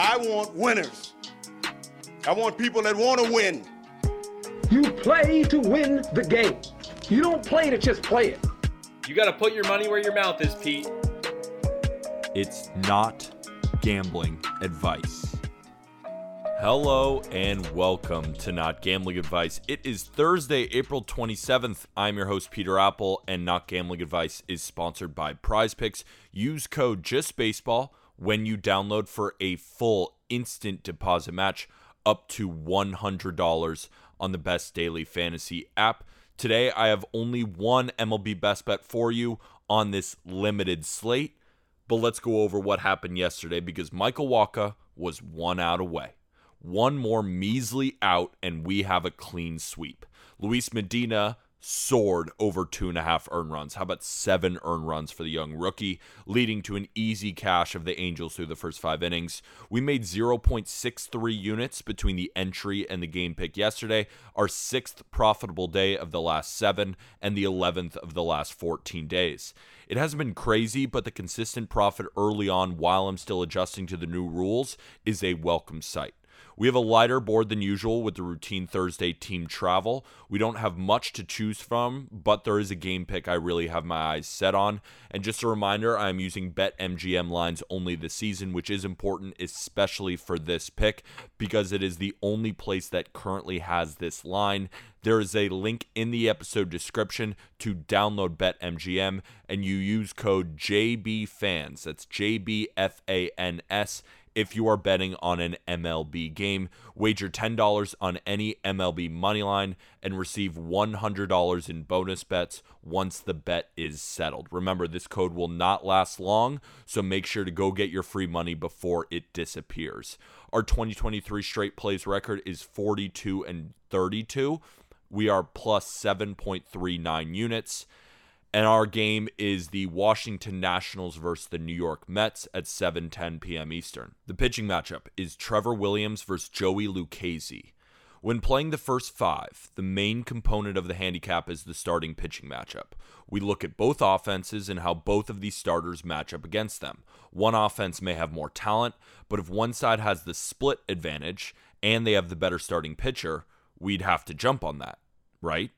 I want winners. I want people that want to win. You play to win the game. You don't play to just play it. You got to put your money where your mouth is, Pete. It's not gambling advice. Hello and welcome to Not Gambling Advice. It is Thursday, April 27th. I'm your host, Peter Appel, and Not Gambling Advice is sponsored by Prize Picks. Use code JustBaseball when you download for a full instant deposit match up to $100 on the best daily fantasy app. Today, I have only one MLB best bet for you on this limited slate, but let's go over what happened yesterday because Michael Wacha was one out away. One more measly out, and we have a clean sweep. Luis Medina soared over two and a half earned runs. How about seven earned runs for the young rookie, leading to an easy cash of the Angels through the first five innings? We made 0.63 units between the entry and the game pick yesterday, our sixth profitable day of the last seven, and the 11th of the last 14 days. It hasn't been crazy, but the consistent profit early on while I'm still adjusting to the new rules is a welcome sight. We have a lighter board than usual with the routine Thursday team travel. We don't have much to choose from, but there is a game pick I really have my eyes set on. And just a reminder, I'm using BetMGM lines only this season, which is important, especially for this pick, because it is the only place that currently has this line. There is a link in the episode description to download BetMGM, and you use code JBFANS. That's J B F A N S if you are betting on an MLB game. Wager $10 on any MLB money line and receive $100 in bonus bets once the bet is settled. Remember, this code will not last long, so make sure to go get your free money before it disappears. Our 2023 straight plays record is 42 and 32. We are plus 7.39 units. And our game is the Washington Nationals versus the New York Mets at 7:10 p.m. Eastern. The pitching matchup is Trevor Williams versus Joey Lucchesi. When playing the first five, the main component of the handicap is the starting pitching matchup. We look at both offenses and how both of these starters match up against them. One offense may have more talent, but if one side has the split advantage and they have the better starting pitcher, we'd have to jump on that, right?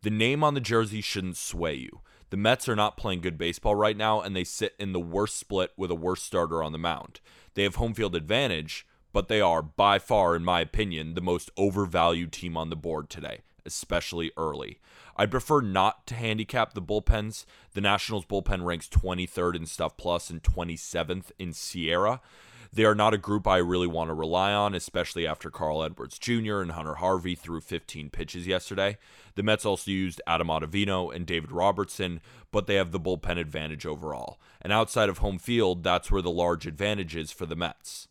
The name on the jersey shouldn't sway you. The Mets are not playing good baseball right now, and they sit in the worst split with a worse starter on the mound. They have home field advantage, but they are, by far, in my opinion, the most overvalued team on the board today, especially early. I'd prefer not to handicap the bullpens. The Nationals bullpen ranks 23rd in Stuff Plus and 27th in SIERA. They are not a group I really want to rely on, especially after Carl Edwards Jr. and Hunter Harvey threw 15 pitches yesterday. The Mets also used Adam Ottavino and David Robertson, but they have the bullpen advantage overall. And outside of home field, that's where the large advantage is for the Mets.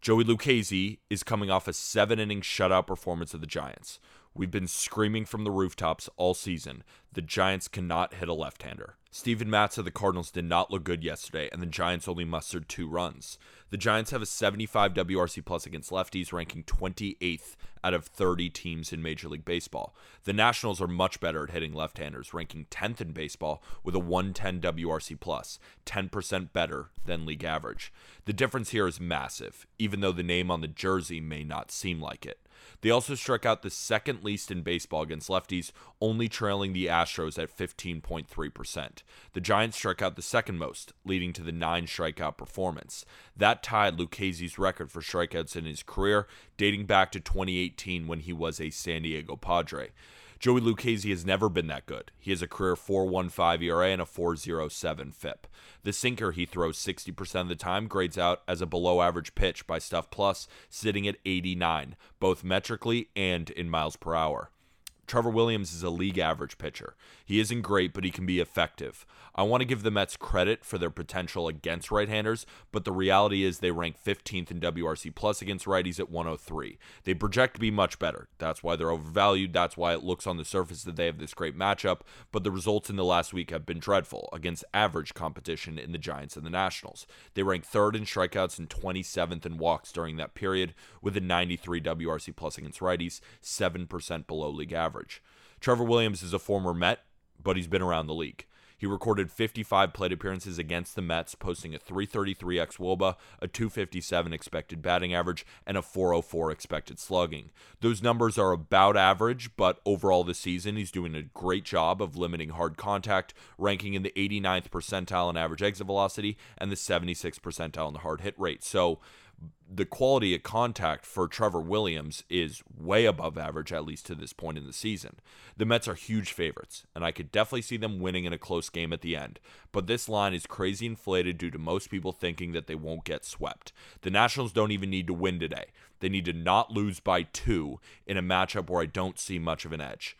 Joey Lucchesi is coming off a seven inning shutout performance of the Giants. We've been screaming from the rooftops all season. The Giants cannot hit a left hander. Steven Matz of the Cardinals did not look good yesterday, and the Giants only mustered two runs. The Giants have a 75 WRC plus against lefties, ranking 28th out of 30 teams in Major League Baseball. The Nationals are much better at hitting left-handers, ranking 10th in baseball with a 110 WRC plus, 10% better than league average. The difference here is massive, even though the name on the jersey may not seem like it. They also struck out the second least in baseball against lefties, only trailing the Astros at 15.3%. The Giants struck out the second most, leading to the nine strikeout performance. That tied Lucchesi's record for strikeouts in his career, dating back to 2018 when he was a San Diego Padre. Joey Lucchesi has never been that good. He has a career 4.15 ERA and a 4.07 FIP. The sinker he throws 60% of the time grades out as a below average pitch by Stuff Plus, sitting at 89, both metrically and in miles per hour. Trevor Williams is a league average pitcher. He isn't great, but he can be effective. I want to give the Mets credit for their potential against right-handers, but the reality is they rank 15th in WRC plus against righties at 103. They project to be much better. That's why they're overvalued. That's why it looks on the surface that they have this great matchup, but the results in the last week have been dreadful against average competition in the Giants and the Nationals. They rank 3rd in strikeouts and 27th in walks during that period with a 93 WRC plus against righties, 7% below league average. Trevor Williams is a former Met, but he's been around the league. He recorded 55 plate appearances against the Mets, posting a 333 x Woba, a 257 expected batting average, and a 404 expected slugging. Those numbers are about average, but overall this season, he's doing a great job of limiting hard contact, ranking in the 89th percentile in average exit velocity and the 76th percentile in the hard hit rate. So, the quality of contact for Trevor Williams is way above average, at least to this point in the season. The Mets are huge favorites, and I could definitely see them winning in a close game at the end. But this line is crazy inflated due to most people thinking that they won't get swept. The Nationals don't even need to win today, they need to not lose by two in a matchup where I don't see much of an edge.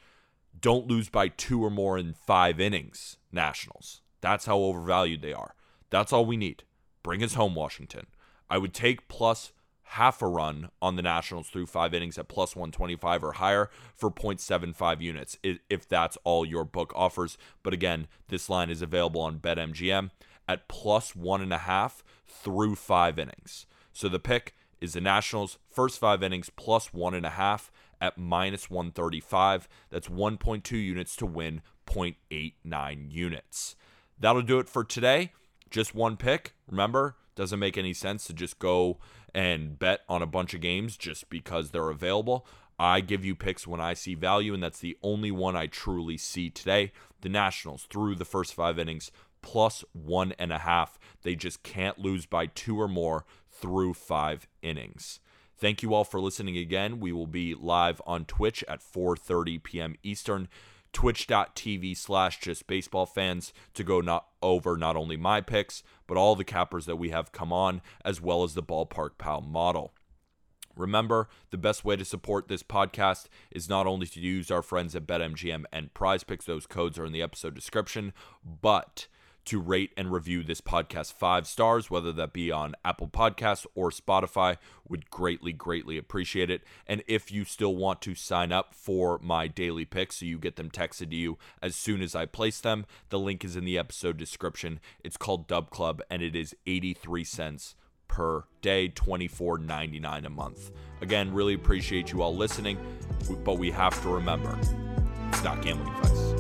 Don't lose by two or more in five innings, Nationals. That's how overvalued they are. That's all we need. Bring us home, Washington. I would take plus half a run on the Nationals through five innings at plus 125 or higher for 0.75 units if that's all your book offers. But again, this line is available on BetMGM at plus one and a half through five innings. So the pick is the Nationals' first five innings plus one and a half at minus 135. That's 1.2 units to win 0.89 units. That'll do it for today. Just one pick. Remember, doesn't make any sense to just go and bet on a bunch of games just because they're available. I give you picks when I see value, and that's the only one I truly see today. The Nationals through the first five innings, plus one and a half. They just can't lose by two or more through five innings. Thank you all for listening again. We will be live on Twitch at 4:30 p.m. Eastern twitch.tv slash just baseball fans to go not over not only my picks but all the cappers that we have come on as well as the ballpark pal model. Remember the best way to support this podcast is not only to use our friends at betmgm and prize picks. Those codes are in the episode description but to rate and review this podcast five stars, whether that be on Apple Podcasts or Spotify. Would greatly, greatly appreciate it. And if you still want to sign up for my daily picks so you get them texted to you as soon as I place them, the link is in the episode description. It's called Dub Club and it is 83 cents per day, $24.99 a month. Again, really appreciate you all listening, but we have to remember it's not gambling advice.